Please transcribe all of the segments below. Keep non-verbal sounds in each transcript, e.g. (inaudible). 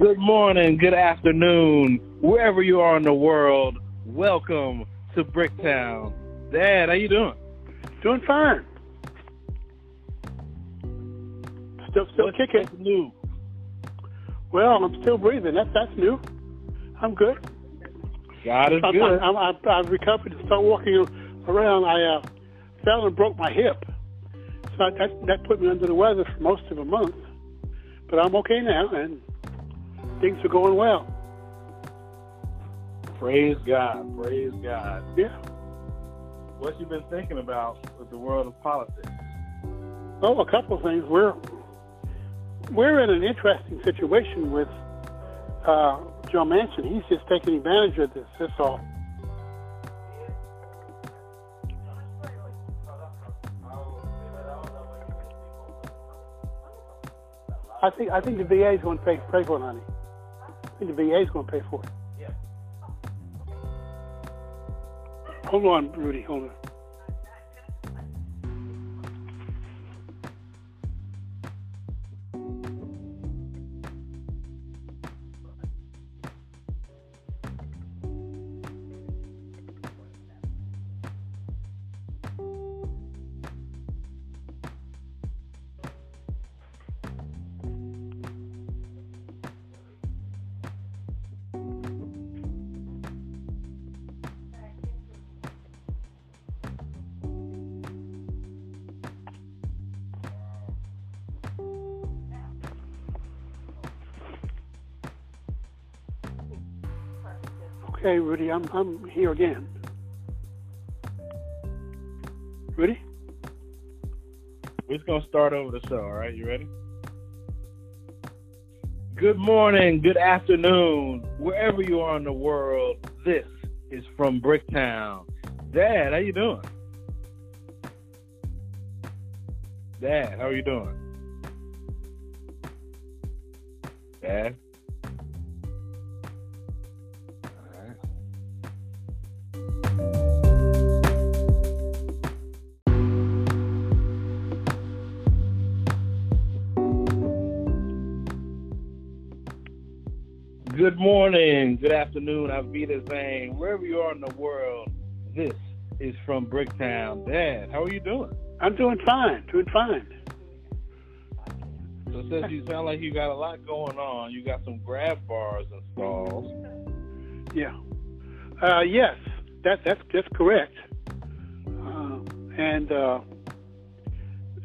Good morning, good afternoon, wherever you are in the world. Welcome to Bricktown. Dad, how you doing? Doing fine. Still, still What's- kicking. what's new? Well, I'm still breathing. That's that's new. I'm good. God is I, good. I'm, I, I recovered to start walking around. I uh, fell and broke my hip, so that that put me under the weather for most of a month. But I'm okay now, and things are going well. Praise God. Praise God. Yeah. What you been thinking about with the world of politics? Oh, a couple of things. We're we're in an interesting situation with uh, Joe Manchin. He's just taking advantage of this. That's all. I think I think the VA is going to pay pay for it, honey. The VA is going to pay for it. Yeah. Hold on, Rudy. Hold on. Okay, Rudy, I'm I'm here again. Rudy? We're just gonna start over the show, all right? You ready? Good morning, good afternoon, wherever you are in the world. This is from Bricktown. Dad, how you doing? Dad, how are you doing? Dad? Good morning, good afternoon, Avita Zane, wherever you are in the world. This is from Bricktown. Dad, how are you doing? I'm doing fine, doing fine. So since you sound like you got a lot going on, you got some grab bars installed. Yeah. Uh, yes, that that's that's correct. Uh, and uh,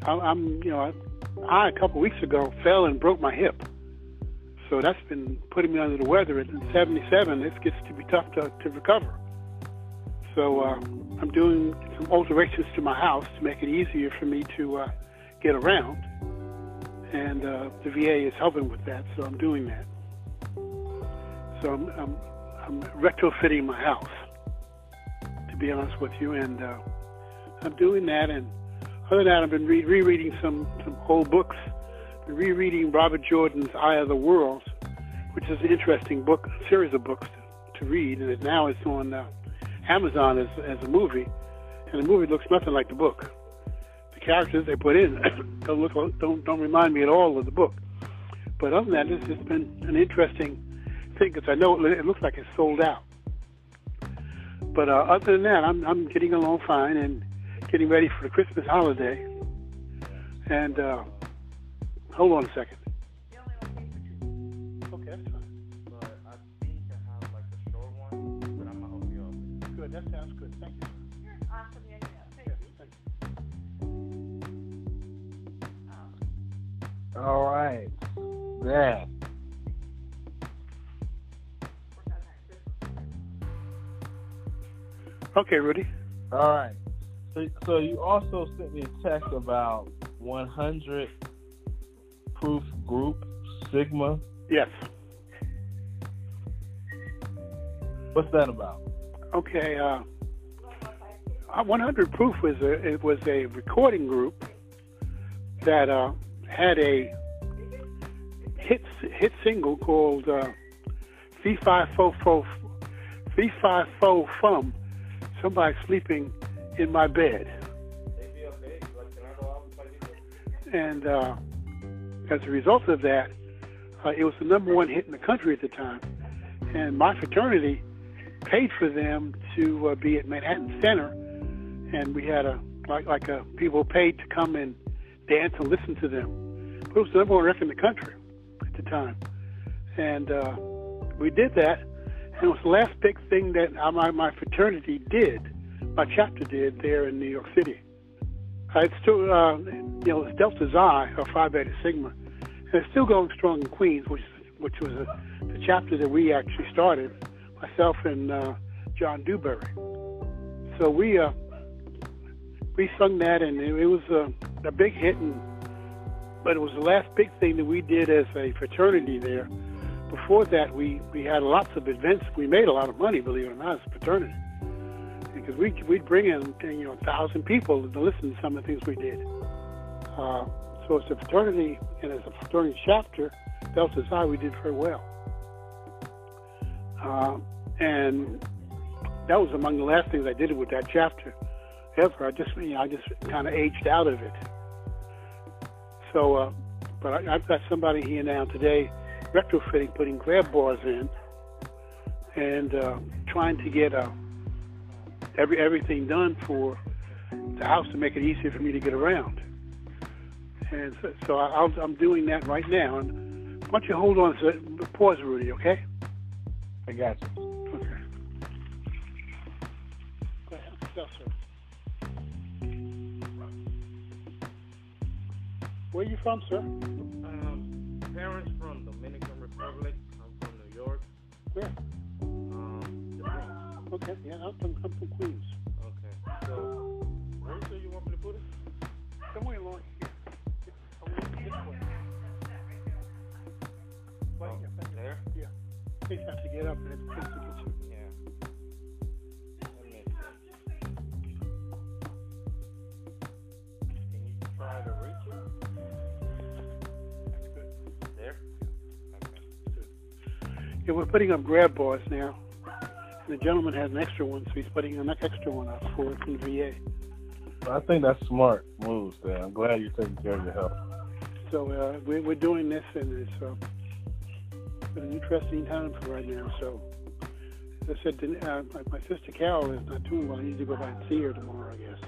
I, I'm, you know, I, I a couple weeks ago fell and broke my hip, so that's been putting me under the weather. And in 77, it gets to be tough to to recover. So uh, I'm doing some alterations to my house to make it easier for me to uh, get around, and uh, the VA is helping with that. So I'm doing that. So I'm, I'm I'm retrofitting my house, to be honest with you, and uh, I'm doing that. And other than that, I've been re- rereading some some old books, rereading Robert Jordan's Eye of the World, which is an interesting book, series of books to, read, and now it's on uh, Amazon as as a movie, and the movie looks nothing like the book. The characters they put in (coughs) don't look don't don't remind me at all of the book. But other than that, it's just been an interesting thing because I know it, it looks like it's sold out. But uh, other than that, I'm I'm getting along fine and getting ready for the Christmas holiday. And uh, hold on a second. Okay, that's fine. But I think I have like a short one, but I'm gonna help you out. Good. That sounds good. Thank you. Yes, thank you. Um, all right. Dad. Okay, Rudy. All right. So, so you also sent me a text about 100 proof group Sigma. Yes. What's that about? Okay. Uh, uh, 100 Proof was a it was a recording group that uh, had a hit hit single called uh, "Fee Fi Fo Fo Fee Fi Fo Fum." Somebody sleeping in my bed, and uh, as a result of that, Uh, it was the number one hit in the country at the time, and my fraternity paid for them to uh, be at Manhattan Center, and we had a like like a people paid to come and dance and listen to them. But it was the number one record in the country at the time, and uh, we did that. And it was the last big thing that my my fraternity did, my chapter did there in New York City. Uh, it's still, uh, you know, it's Delta Xi or Phi Beta Sigma, and it's still going strong in Queens, which which was a, the chapter that we actually started, myself and uh, John Dewberry. So we uh, we sung that, and it, it was a, a big hit, and but it was the last big thing that we did as a fraternity there. Before that, we we had lots of events. We made a lot of money, believe it or not, as a fraternity because we we'd bring in you know a thousand people to listen to some of the things we did. Uh, so as a fraternity and as a fraternity chapter, Delta Psi, we did very well. Uh, and that was among the last things I did with that chapter ever. I just you know I just kind of aged out of it. So, uh, but I, I've got somebody here now today retrofitting, putting grab bars in, and uh, trying to get a every everything done for the house to make it easier for me to get around. And so, so I, am doing that right now. And why don't you hold on a second? Pause, Rudy, okay? I got you. Okay. Go ahead. Yes, sir. Where are you from, sir? Um, parents from Dominican Republic. I'm from New York. Where? Um, the Bronx. Okay, yeah, I'm from, I'm from Queens. Okay. So, where do you want me to put it? Somewhere along here. Way. Right Oh, here, there? Yeah. Case have to get up and it's close to get you. Yeah. Let me see. Can you try to reach it? There? Okay. Yeah, we're putting up grab bars now. The gentleman has an extra one, so he's putting an extra one up for it from the VA. I think that's smart moves there. I'm glad you're taking care of your health. So uh, we're, we're doing this, and it's uh, been an interesting time for right now. So, as I said, Den- uh, my, my sister Carol is not doing well. I need to go by and see her tomorrow, I guess.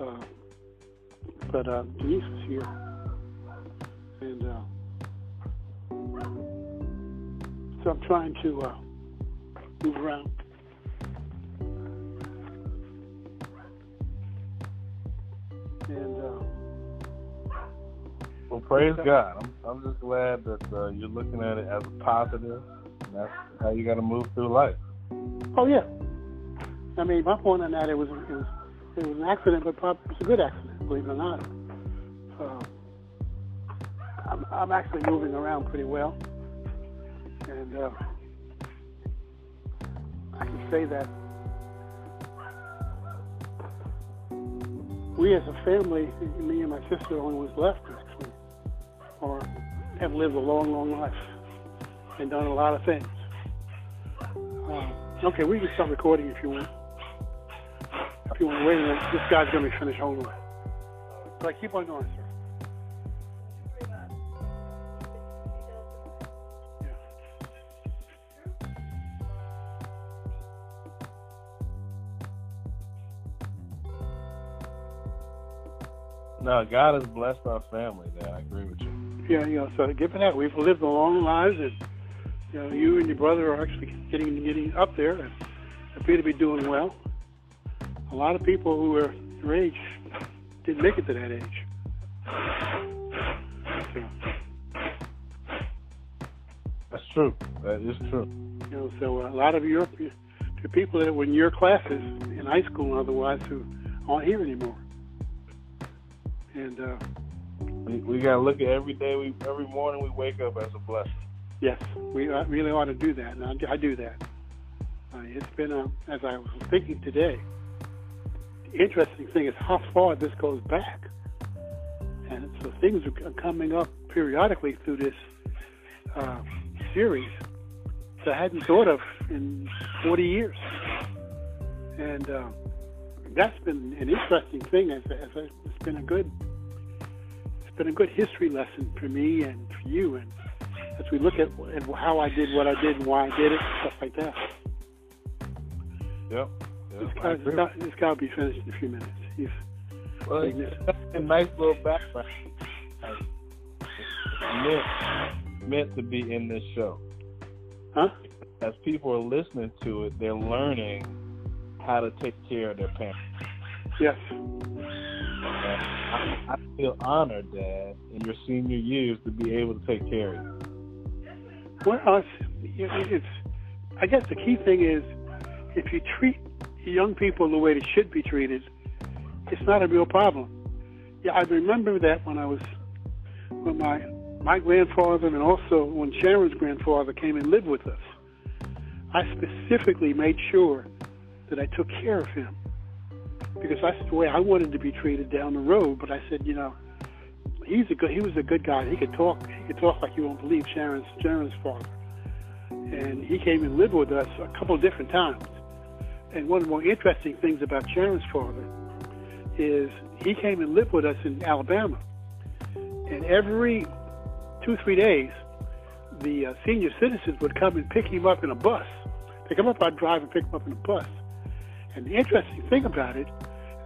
Uh, but uh, Denise is here, and uh, so I'm trying to uh, move around. And uh, Well, praise God. I'm, I'm just glad that uh, you're looking at it as a positive. And that's how you got to move through life. Oh yeah. I mean, my point on that it was it was it was an accident, but probably it was a good accident, believe it or not. Uh, I'm I'm actually moving around pretty well, and uh, say that we as a family, me and my sister, only was left actually, or have lived a long, long life and done a lot of things. Uh, okay, we can start recording if you want. If you want to wait a minute, this guy's going to be finished. Hold on. But I keep on going, sir. No, God has blessed our family there. I agree with you. Yeah, you know, so given that we've lived long lives and you know, you and your brother are actually getting getting up there and appear to be doing well. A lot of people who were your age didn't make it to that age. So, That's true. That is true. you know, so a lot of your the people that were in your classes in high school and otherwise who aren't here anymore. And uh, We, we got to look at every day, we every morning we wake up as a blessing. Yes, we really ought to do that, and I, I do that. Uh, it's been, uh, as I was thinking today, the interesting thing is how far this goes back. And so things are coming up periodically through this uh, series that I hadn't thought of in 40 years. And uh, that's been an interesting thing. As, as a, it's been a good, it's been a good history lesson for me and for you. And as we look at, at how I did what I did and why I did it, stuff like that. Yep. I this guy, this guy will be finished in a few minutes. He's, Well, Like it's this. a nice little background. Meant, meant to be in this show. huh? As people are listening to it, they're learning how to take care of their parents. Yes. I, I feel honored, Dad, in your senior years to be able to take care of you. Well, it's, it's, I guess the key thing is if you treat young people the way they should be treated, it's not a real problem. Yeah, I remember that when I was, when my, my grandfather and also when Sharon's grandfather came and lived with us. I specifically made sure that I took care of him because that's the way I wanted to be treated down the road. But I said, you know, he's a good, he was a good guy. He could talk, he could talk like you won't believe. Sharon's Sharon's father, and he came and lived with us a couple of different times. And one of the more interesting things about Sharon's father is he came and lived with us in Alabama, and every two three days, the uh, senior citizens would come and pick him up in a bus. Pick him up, I'd drive and pick him up in a bus. And the interesting thing about it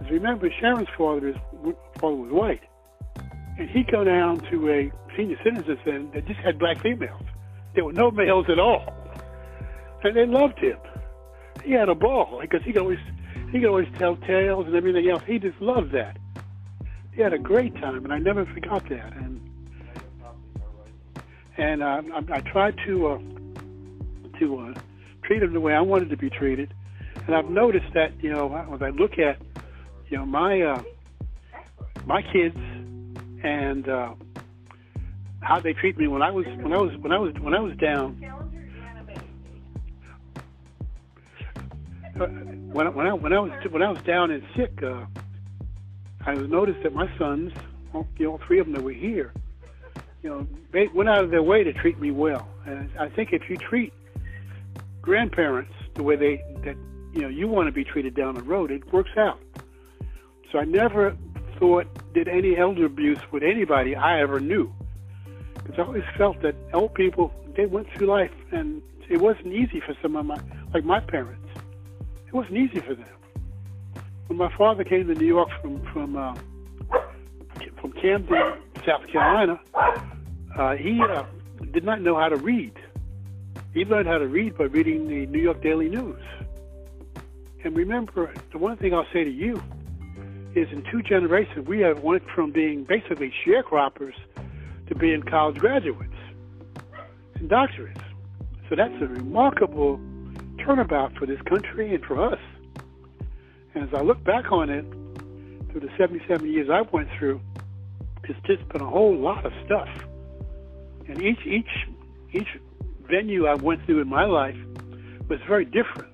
is, remember, Sharon's father is father was white, and he'd go down to a senior citizen center that just had black females. There were no males at all, and they loved him. He had a ball because he could always he could always tell tales and everything else. He just loved that. He had a great time, and I never forgot that. And and uh, I, I tried to uh, to uh, treat him the way I wanted to be treated. And I've noticed that you know as I look at you know my uh, my kids and uh, how they treat me when I was when I was when I was when I was down. Uh, when I, when I when I was when I was down and sick, uh, I noticed that my sons, well, you know, three of them that were here, you know, they went out of their way to treat me well. And I think if you treat grandparents the way they that you know you want to be treated down the road, it works out. So I never thought did any elder abuse with anybody I ever knew, because I always felt that old people they went through life and it wasn't easy for some of my like my parents. It wasn't easy for them. When my father came to New York from from uh, from Camden, South Carolina, uh, he uh, did not know how to read. He learned how to read by reading the New York Daily News. And remember, the one thing I'll say to you is in two generations, we have went from being basically sharecroppers to being college graduates and doctorates. So that's a remarkable turnabout for this country and for us. And as I look back on it, through the 77 years I've went through, it's just been a whole lot of stuff. And each each each venue I went through in my life was very different.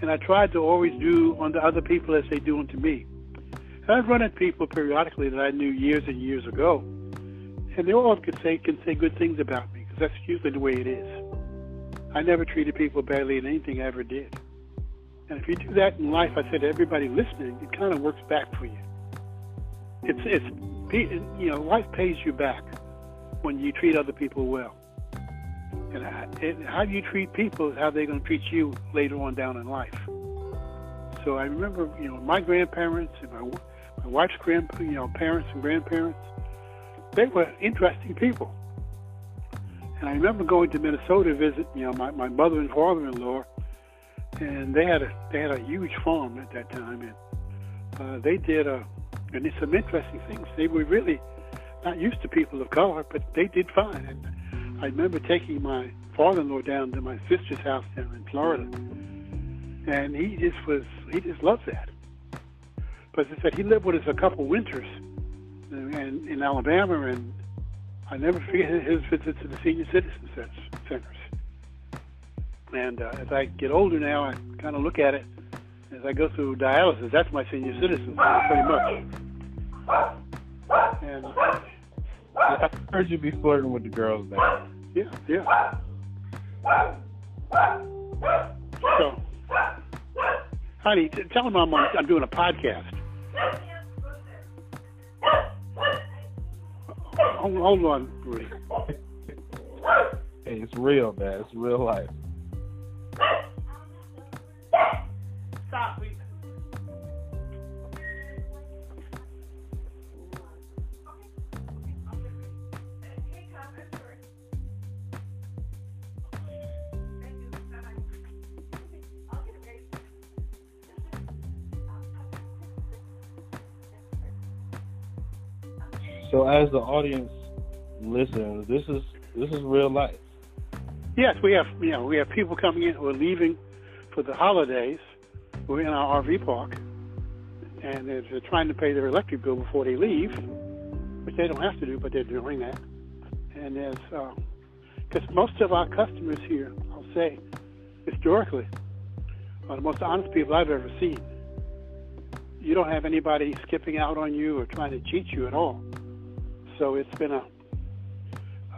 And I tried to always do unto other people as they do unto me. And I'd run into people periodically that I knew years and years ago, and they all could say can say good things about me because that's usually the way it is. I never treated people badly in anything I ever did. And if you do that in life, I said to everybody listening, it kind of works back for you. It's it's you know life pays you back when you treat other people well. And how, how you treat people is how they're going to treat you later on down in life. So I remember, you know, my grandparents and my my wife's grand, you know, parents and grandparents. They were interesting people. And I remember going to Minnesota to visit, you know, my, my mother and father-in-law, and they had a they had a huge farm at that time, and uh, they did a and did some interesting things. They were really not used to people of color, but they did fine. And I remember taking my father-in-law down to my sister's house down in Florida, and he just was he just loved that. But as I said, he lived with us a couple winters in, in Alabama, and I never forget his visits to the senior citizen centers. And uh, as I get older now, I kind of look at it as I go through dialysis. That's my senior citizen pretty much. And I heard you be flirting with the girls now. yeah, yeah. So, honey, t- tell them I'm on, I'm doing a podcast. Hold, hold on, Rudy. Hey, it's real, man. It's real life. Stop, So as the audience listens, this is this is real life. Yes, we have you know we have people coming in who are leaving for the holidays. We're in our RV park, and they're, trying to pay their electric bill before they leave, which they don't have to do, but they're doing that. And there's uh, because most of our customers here, I'll say, historically, are the most honest people I've ever seen. You don't have anybody skipping out on you or trying to cheat you at all. So it's been a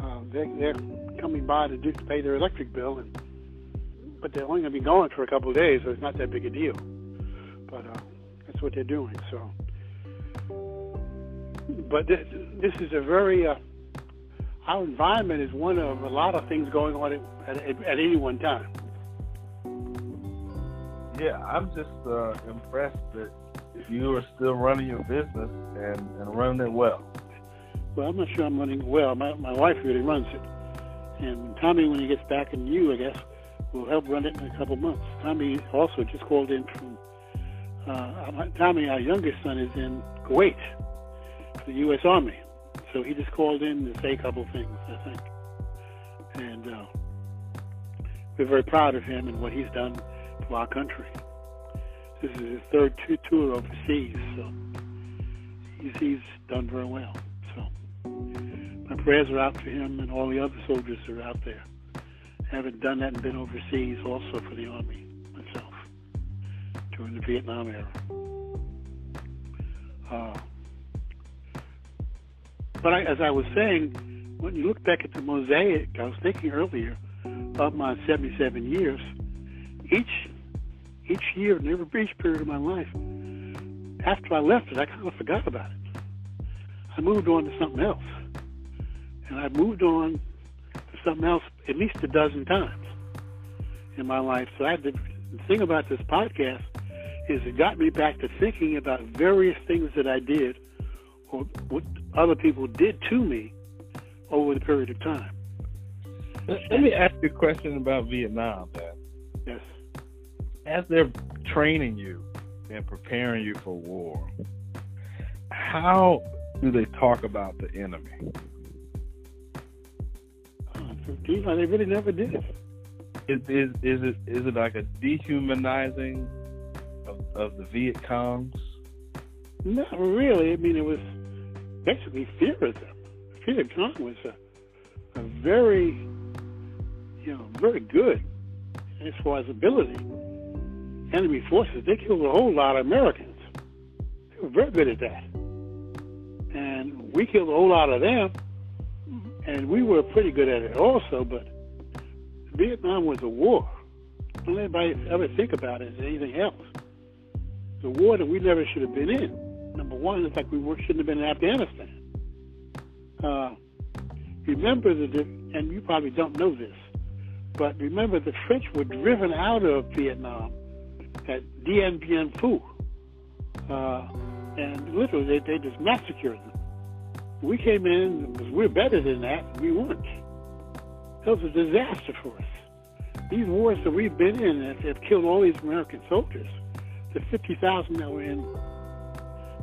uh, they, they're coming by to, do, pay their electric bill, and but they're only going to be gone for a couple of days, so it's not that big a deal. But uh, that's what they're doing. So, but this, this is a very uh, our environment is one of a lot of things going on at, at, at any one time. Yeah, I'm just uh, impressed that you are still running your business and, and running it well. Well, I'm not sure I'm running well. My my wife really runs it, and Tommy, when he gets back in you, I guess, will help run it in a couple months. Tommy also just called in from. Uh, Tommy, our youngest son, is in Kuwait the U.S. Army, so he just called in to say a couple things, I think, and uh, we're very proud of him and what he's done for our country. This is his third tour overseas, so he's, he's done very well. My prayers are out for him and all the other soldiers that are out there. I Haven't done that and been overseas also for the Army myself during the Vietnam era. Uh, but I, as I was saying, when you look back at the mosaic, I was thinking earlier of my 77 years. Each each year, every each period of my life, after I left it, I kind of forgot about it. I moved on to something else and I've moved on to something else at least a dozen times in my life. So I had to, the thing about this podcast is it got me back to thinking about various things that I did or what other people did to me over the period of time. Let me ask you a question about Vietnam, man. Yes. As they're training you and preparing you for war, how do they talk about the enemy? they really never did. Is, is, is it is it like a dehumanizing of, of the Viet Congs? Not really. I mean, it was basically fear of them. Viet Cong was a, a very, you know, very good as far as ability. Enemy forces, they killed a whole lot of Americans. They were very good at that. And we killed a whole lot of them and we were pretty good at it also. But Vietnam was a war. Don't anybody ever think about it as anything else. The war that we never should have been in. Number one, it's like we shouldn't have been in Afghanistan. Uh, remember the, and you probably don't know this, but remember the French were driven out of Vietnam at Dien Bien Phu. Uh, and literally, they, they just massacred them. We came in we're better than that. We weren't. That was a disaster for us. These wars that we've been in have, have killed all these American soldiers. The 50,000 that were in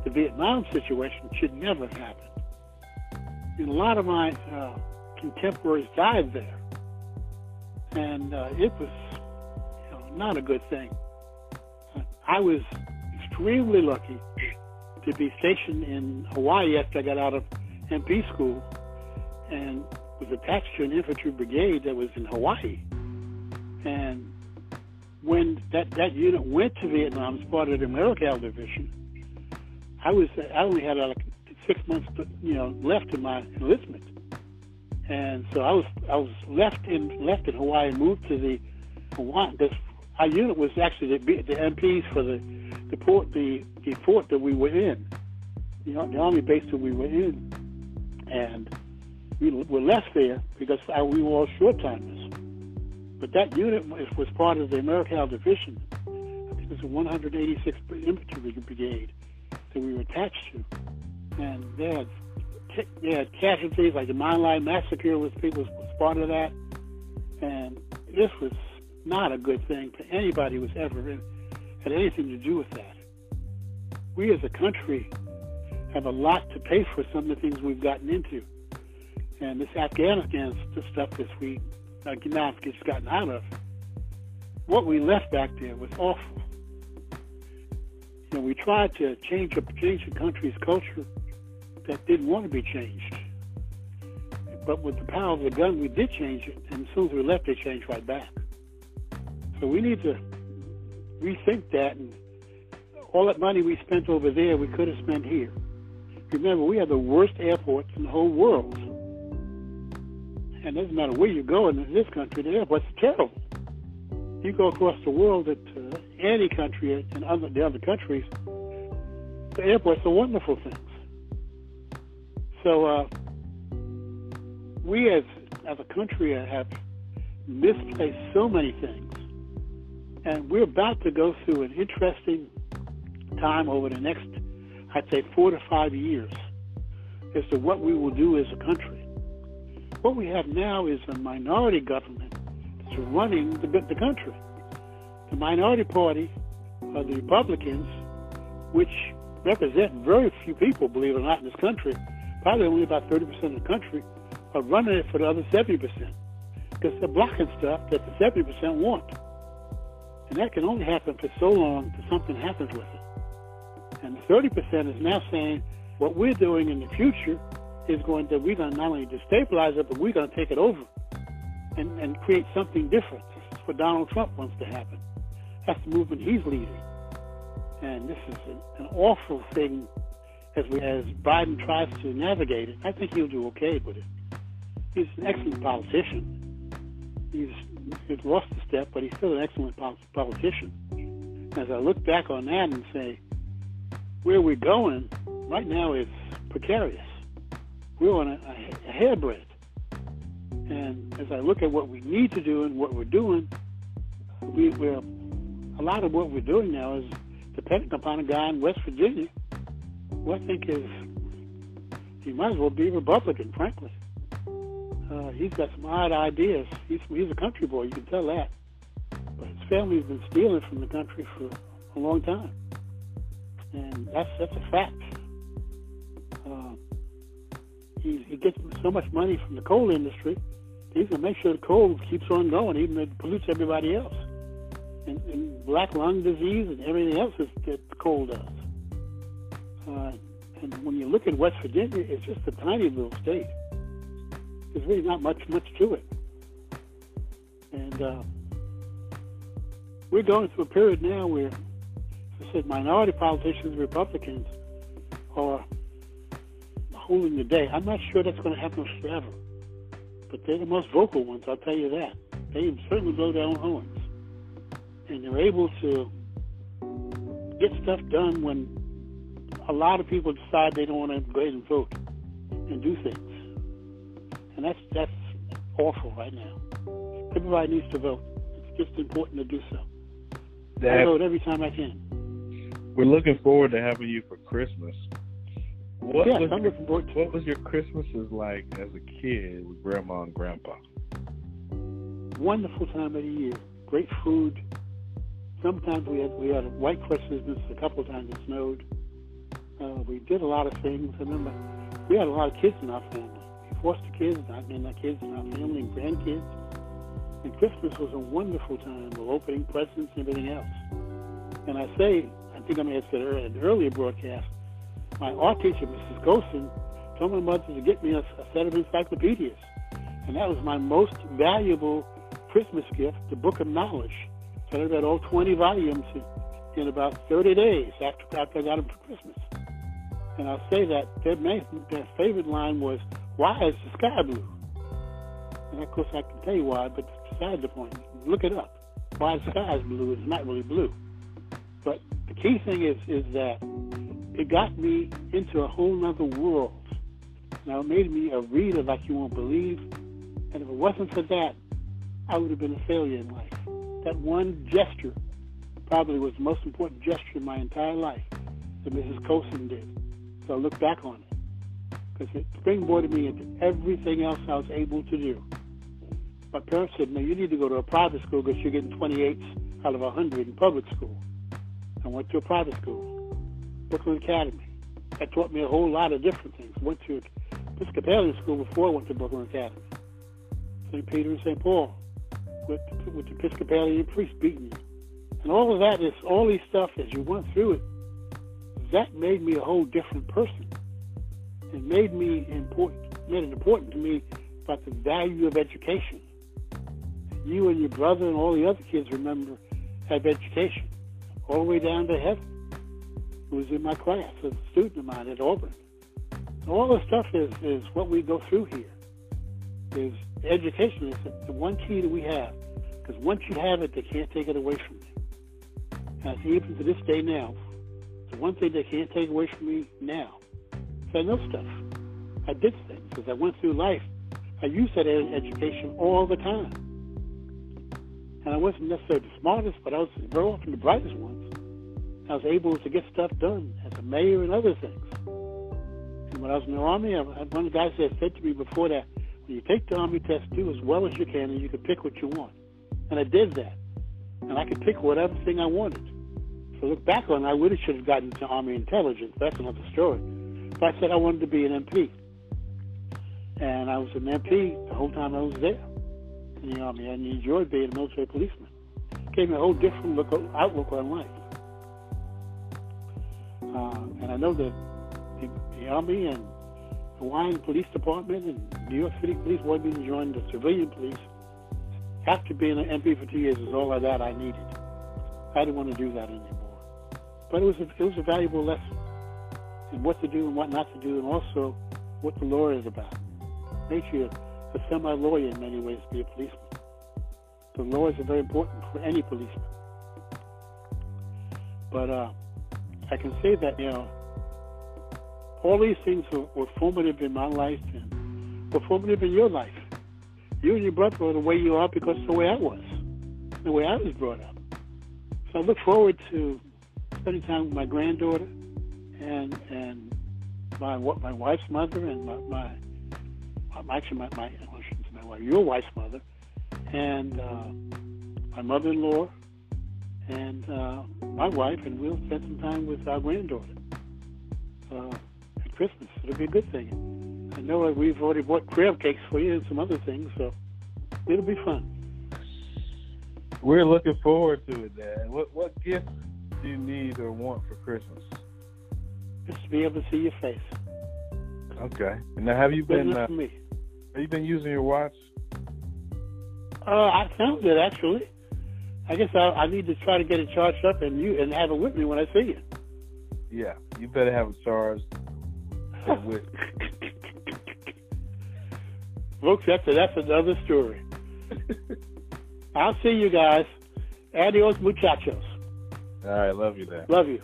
the Vietnam situation should never have happened. And a lot of my uh, contemporaries died there. And uh, it was you know, not a good thing. I was extremely lucky to be stationed in Hawaii after I got out of MP school and was attached to an infantry brigade that was in Hawaii. And when that, that unit went to Vietnam as part of the Americal Division, I was I only had like six months, you know, left in my enlistment, and so I was I was left in left in Hawaii and moved to the Hawaii. This our unit was actually the, the MPs for the the port the the fort that we were in, the, the army base that we were in, and we were less there because we were all short timers. But that unit was, part of the Americal Division. I think it was the 186th Infantry Brigade that we were attached to, and they had they had casualties like the My Lai Massacre was was, was part of that, and this was not a good thing for anybody who was ever in, had anything to do with that. We as a country have a lot to pay for some of the things we've gotten into. And this Afghanistan stuff that we uh, now just gotten out of, what we left back there was awful. You know, we tried to change a, change the country's culture that didn't want to be changed. But with the power of the gun, we did change it, and as soon as we left, it changed right back. So we need to rethink that, and all that money we spent over there, we could have spent here. Remember, we have the worst airports in the whole world. And it doesn't matter where you go in this country, the airports terrible. You go across the world at uh, any country and other, the other countries, the airports are wonderful things. So uh, we as as a country have misplaced so many things, and we're about to go through an interesting time over the next I'd say four to five years as to what we will do as a country. What we have now is a minority government that's running the, the country. The minority party are the Republicans, which represent very few people, believe it or not, in this country. Probably only about 30% of the country are running it for the other 70% because they're blocking stuff that the 70% want. And that can only happen for so long until something happens with it. And 30% is now saying what we're doing in the future is going to, we're going to not only destabilize it, but we're going to take it over and, and create something different. This is what Donald Trump wants to happen. That's the movement he's leading. And this is an, an awful thing as, we, as Biden tries to navigate it. I think he'll do okay with it. He's an excellent politician. He's, he's lost a step, but he's still an excellent politician. As I look back on that and say, where we're going right now is precarious. We're on a, a, a. And as I look at what we need to do and what we're doing, we, we're a lot of what we're doing now is dependent upon a guy in West Virginia who I think is he might as well be Republican, frankly. Uh, he's got some odd ideas. He's, he's a country boy, you can tell that. But his family's been stealing from the country for a long time and that's that's a fact. Uh, he, he gets so much money from the coal industry. He's gonna make sure the coal keeps on going, even though it pollutes everybody else. And, and black lung disease and everything else is, that coal does. Uh, and when you look at West Virginia, it's just a tiny little state. There's really not much much to it. And uh, we're going through a period now where I said minority politicians, Republicans, are holding the day. I'm not sure that's going to happen forever, but they're the most vocal ones. I'll tell you that. They certainly blow their own horns, and they're able to get stuff done when a lot of people decide they don't want to go ahead and vote and do things, and that's that's awful right now. Everybody needs to vote. It's just important to do so. That, I vote every time I can. We're looking forward to having you for Christmas. What yeah, was I'm looking forward to What was your Christmases like as a kid with Grandma and Grandpa? Wonderful time of the year. Great food. Sometimes we had we had a white Christmas. A couple of times it snowed. Uh, we did a lot of things. I remember we had a lot of kids in our family. We Foster kids, I mean, our kids in our family and grandkids. And Christmas was a wonderful time of opening presents and everything else. And I say think I may have said in an earlier broadcast, my art teacher, Mrs. Golson, told my mother to get me a, a set of encyclopedias. And that was my most valuable Christmas gift, the Book of Knowledge. So I read all 20 volumes in, in about 30 days after, after I got them for Christmas. And I'll say that their, main, their favorite line was, why is the sky blue? And of course I can tell you why, but besides the point, look it up. Why the sky is blue is not really blue. But the key thing is is that it got me into a whole nother world Now, it made me a reader like you won't believe. And if it wasn't for that, I would have been a failure in life. That one gesture probably was the most important gesture in my entire life that Mrs. Colson did. So I look back on it because it springboarded me into everything else I was able to do. My parents said, no, you need to go to a private school because you're getting 28 out of 100 in public school. I went to a private school, Brooklyn Academy. That taught me a whole lot of different things. Went to Episcopalian school before I went to Brooklyn Academy. St. Peter and St. Paul with, with the Episcopalian priest beating me. And all of that is, all these stuff, as you went through it, that made me a whole different person. It made me important, made it important to me about the value of education. You and your brother and all the other kids remember have education, all the way down to heaven. Who was in my class, a student of mine at Auburn. All the stuff is, is what we go through here. Is education is the one key that we have. Because once you have it, they can't take it away from you. And even to this day now, the one thing they can't take away from me now is I know stuff. I did things as I went through life. I used that education all the time. And I wasn't necessarily the smartest, but I was very often the brightest ones. I was able to get stuff done as a mayor and other things. And when I was in the Army, I, one of the guys that said to me before that, when you take the Army test, do as well as you can, and you can pick what you want. And I did that. And I could pick whatever thing I wanted. So look back on I really should have gotten into Army intelligence. That's another story. But I said I wanted to be an MP. And I was an MP the whole time I was there in the Army. And enjoyed being a military policeman. It Gave me a whole different look, outlook on life. Uh, and I know that the, the Army and Hawaiian Police Department and New York City Police wanted me to join the civilian police. After being an MP for two years is all of that I needed. I didn't want to do that anymore. But it was a, it was a valuable lesson in what to do and what not to do, and also what the law is about. Makes you a semi-lawyer in many ways to be a policeman. The laws are very important for any policeman. But uh, I can say that you know all these things were, were formative in my life and were formative in your life. You and your brother are the way you are because the way I was, the way I was brought up. So I look forward to spending time with my granddaughter and and my my wife's mother and my, my actually my my, my wife, your wife's mother, and uh, my mother-in-law, and uh, my wife, and we'll spend some time with our granddaughter uh, at Christmas. It'll be a good thing. I know we've already bought crab cakes for you and some other things, so it'll be fun. We're looking forward to it, Dad. What what gift do you need or want for Christmas? Just to be able to see your face. Okay. Now, have you been uh, for me. Have you been using your watch? Uh, I found it actually. I guess I, I need to try to get it charged up and you and have it with me when I see you. Yeah, you better have it charged. with (laughs) Folks, that's that's another story. (laughs) I'll see you guys. Adios, muchachos. All right, love you, Dad. Love you.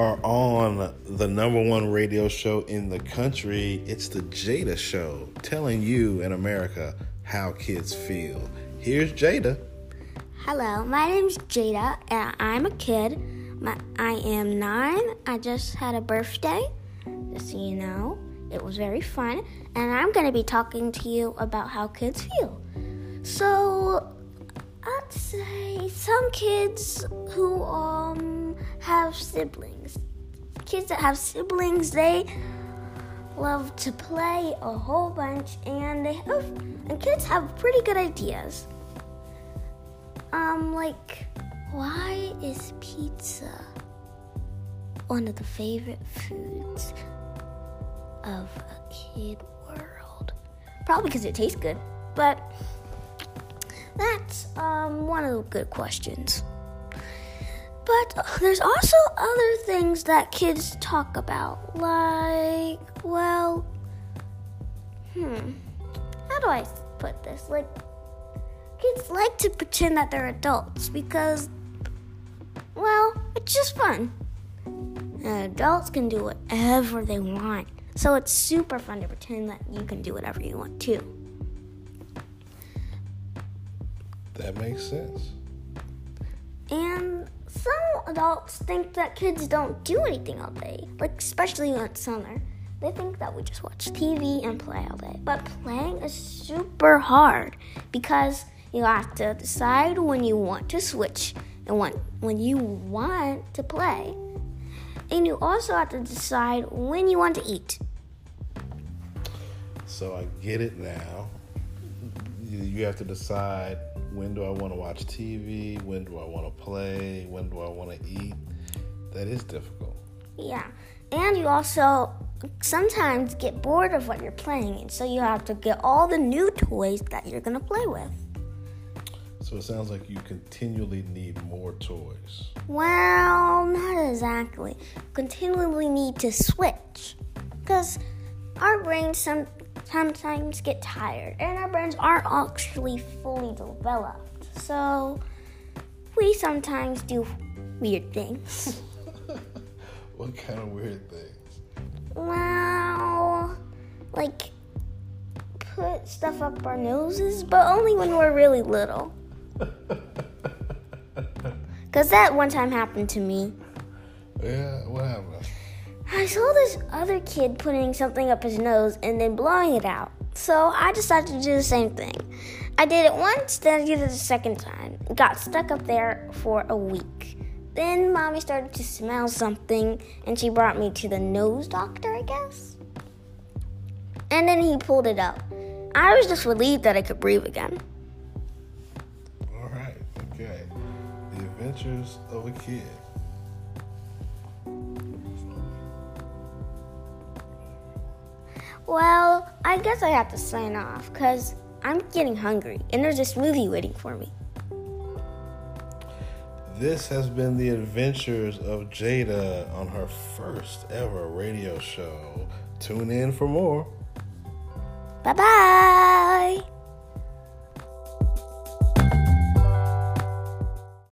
Are on the number one radio show in the country. It's the Jada Show, telling you in America how kids feel. Here's Jada. Hello, my name's Jada, and I'm a kid. My, I am nine. I just had a birthday, just so you know. It was very fun, and I'm going to be talking to you about how kids feel. So, I'd say some kids who um have siblings, kids that have siblings, they love to play a whole bunch, and they have, and kids have pretty good ideas. Um, like, why is pizza one of the favorite foods of a kid world? Probably because it tastes good, but that's um one of the good questions. But there's also other things that kids talk about, like, well, hmm, how do I put this? Like, kids like to pretend that they're adults because, well, it's just fun. And adults can do whatever they want. So it's super fun to pretend that you can do whatever you want too. That makes sense. And some adults think that kids don't do anything all day, like especially it's summer. They think that we just watch TV and play all day. But playing is super hard because you have to decide when you want to switch and when, when you want to play. And you also have to decide when you want to eat. So I get it now. You have to decide when do I want to watch TV, when do I want to play, when do I want to eat. That is difficult. Yeah. And you also sometimes get bored of what you're playing, and so you have to get all the new toys that you're going to play with. So it sounds like you continually need more toys. Well, not exactly. Continually need to switch. Because our brains some, sometimes get tired, and our brains aren't actually fully developed. So we sometimes do weird things. (laughs) What kind of weird things? Well, like put stuff up our noses, but only when we're really little. (laughs) Because that one time happened to me. Yeah, what happened? I saw this other kid putting something up his nose and then blowing it out. So I decided to do the same thing. I did it once, then I did it a second time. Got stuck up there for a week. Then mommy started to smell something and she brought me to the nose doctor, I guess. And then he pulled it out. I was just relieved that I could breathe again. All right, okay. The Adventures of a Kid. Well, I guess I have to sign off because I'm getting hungry and there's this movie waiting for me. This has been the adventures of Jada on her first ever radio show. Tune in for more. Bye bye.